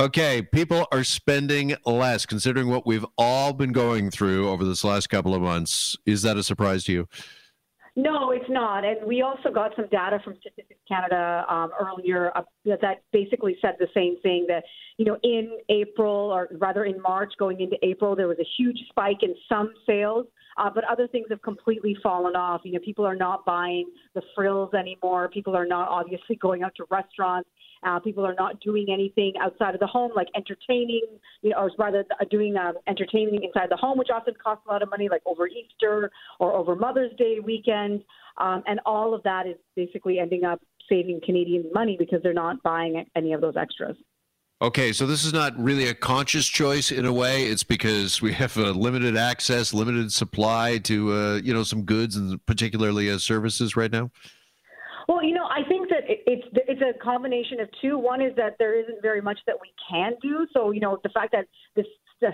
Okay, people are spending less considering what we've all been going through over this last couple of months. Is that a surprise to you? No, it's not. And we also got some data from Statistics Canada um, earlier uh, that basically said the same thing that, you know, in April, or rather in March going into April, there was a huge spike in some sales. Uh, but other things have completely fallen off. You know, people are not buying the frills anymore. People are not obviously going out to restaurants. Uh, people are not doing anything outside of the home, like entertaining, you know, or rather uh, doing um, entertaining inside the home, which often costs a lot of money, like over Easter or over Mother's Day weekend. Um, and all of that is basically ending up saving Canadians money because they're not buying any of those extras. Okay, so this is not really a conscious choice in a way. It's because we have a limited access, limited supply to uh, you know some goods and particularly uh, services right now. Well, you know, I think that it's it's a combination of two. One is that there isn't very much that we can do. So, you know, the fact that this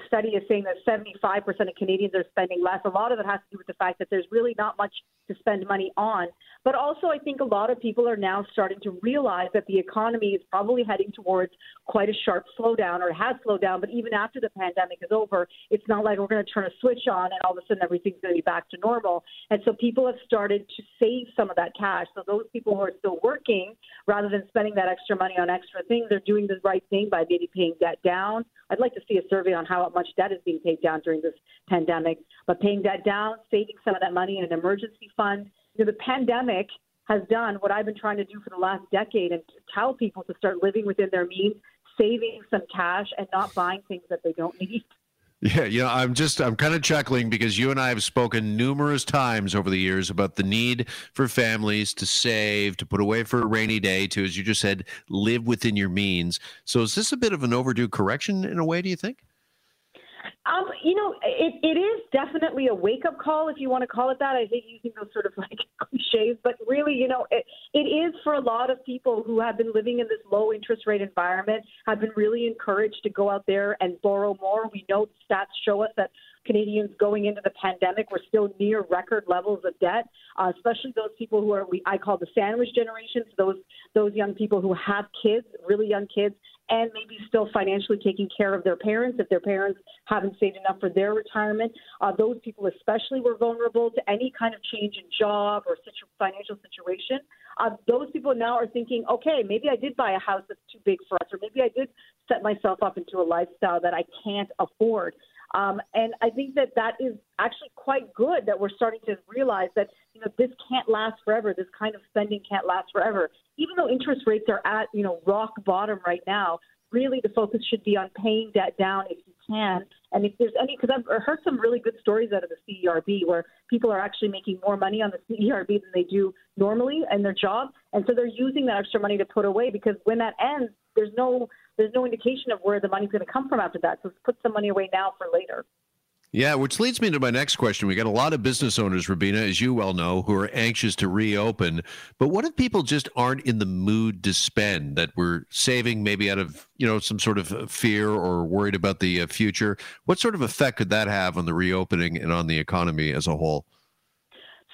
study is saying that 75% of Canadians are spending less. A lot of it has to do with the fact that there's really not much to spend money on. But also, I think a lot of people are now starting to realize that the economy is probably heading towards quite a sharp slowdown or has slowed down. But even after the pandemic is over, it's not like we're going to turn a switch on and all of a sudden everything's going to be back to normal. And so people have started to save some of that cash. So those people who are still working, rather than spending that extra money on extra things, they're doing the right thing by maybe paying debt down. I'd like to see a survey on how much debt is being paid down during this pandemic, but paying debt down, saving some of that money in an emergency fund. You know, the pandemic has done what I've been trying to do for the last decade and tell people to start living within their means, saving some cash, and not buying things that they don't need. Yeah, you know, I'm just I'm kind of chuckling because you and I have spoken numerous times over the years about the need for families to save, to put away for a rainy day, to as you just said, live within your means. So is this a bit of an overdue correction in a way, do you think? Um, you know, it, it is definitely a wake up call, if you want to call it that. I hate using those sort of like cliches, but really, you know, it, it is for a lot of people who have been living in this low interest rate environment, have been really encouraged to go out there and borrow more. We know stats show us that Canadians going into the pandemic were still near record levels of debt, uh, especially those people who are we I call the sandwich generation, so those those young people who have kids, really young kids, and maybe still financially taking care of their parents if their parents haven't saved enough for their retirement. Uh, those people especially were vulnerable to any kind of change in job or situ- financial situation. Uh, those people now are thinking, okay, maybe I did buy a house that's too big for us, or maybe I did set myself up into a lifestyle that I can't afford. Um, and I think that that is actually quite good that we're starting to realize that you know this can't last forever. This kind of spending can't last forever. Even though interest rates are at you know rock bottom right now, really the focus should be on paying debt down if you can. And if there's any, because I've heard some really good stories out of the CERB where people are actually making more money on the CERB than they do normally in their job, and so they're using that extra money to put away because when that ends, there's no there's no indication of where the money's going to come from after that. So put some money away now for later. Yeah, which leads me to my next question. We got a lot of business owners, Rubina, as you well know, who are anxious to reopen. But what if people just aren't in the mood to spend? That we're saving maybe out of you know some sort of fear or worried about the uh, future. What sort of effect could that have on the reopening and on the economy as a whole?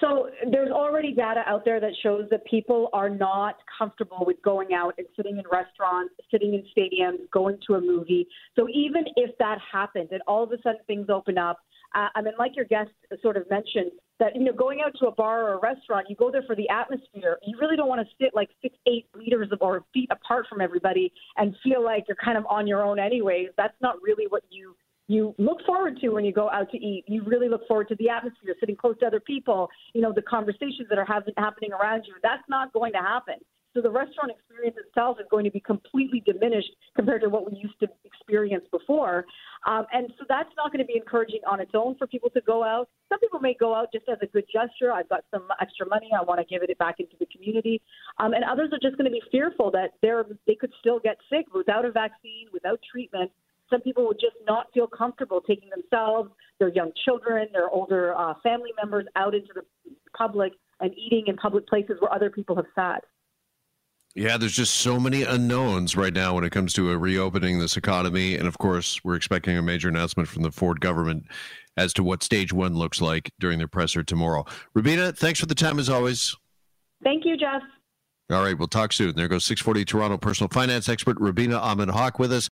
So there's already data out there that shows that people are not comfortable with going out and sitting in restaurants, sitting in stadiums, going to a movie. So even if that happens and all of a sudden things open up, uh, I mean, like your guest sort of mentioned, that you know, going out to a bar or a restaurant, you go there for the atmosphere. You really don't want to sit like six, eight meters or feet apart from everybody and feel like you're kind of on your own, anyways. That's not really what you you look forward to when you go out to eat. You really look forward to the atmosphere, sitting close to other people, you know, the conversations that are happening around you. That's not going to happen. So the restaurant experience itself is going to be completely diminished compared to what we used to experience before. Um, and so that's not going to be encouraging on its own for people to go out. Some people may go out just as a good gesture. I've got some extra money. I want to give it back into the community. Um, and others are just going to be fearful that they're, they could still get sick without a vaccine, without treatment. Some people would just not feel comfortable taking themselves, their young children, their older uh, family members out into the public and eating in public places where other people have sat. Yeah, there's just so many unknowns right now when it comes to reopening this economy. And of course, we're expecting a major announcement from the Ford government as to what stage one looks like during their presser tomorrow. Rubina, thanks for the time as always. Thank you, Jeff. All right, we'll talk soon. There goes 640 Toronto personal finance expert Rubina Ahmed Haq with us.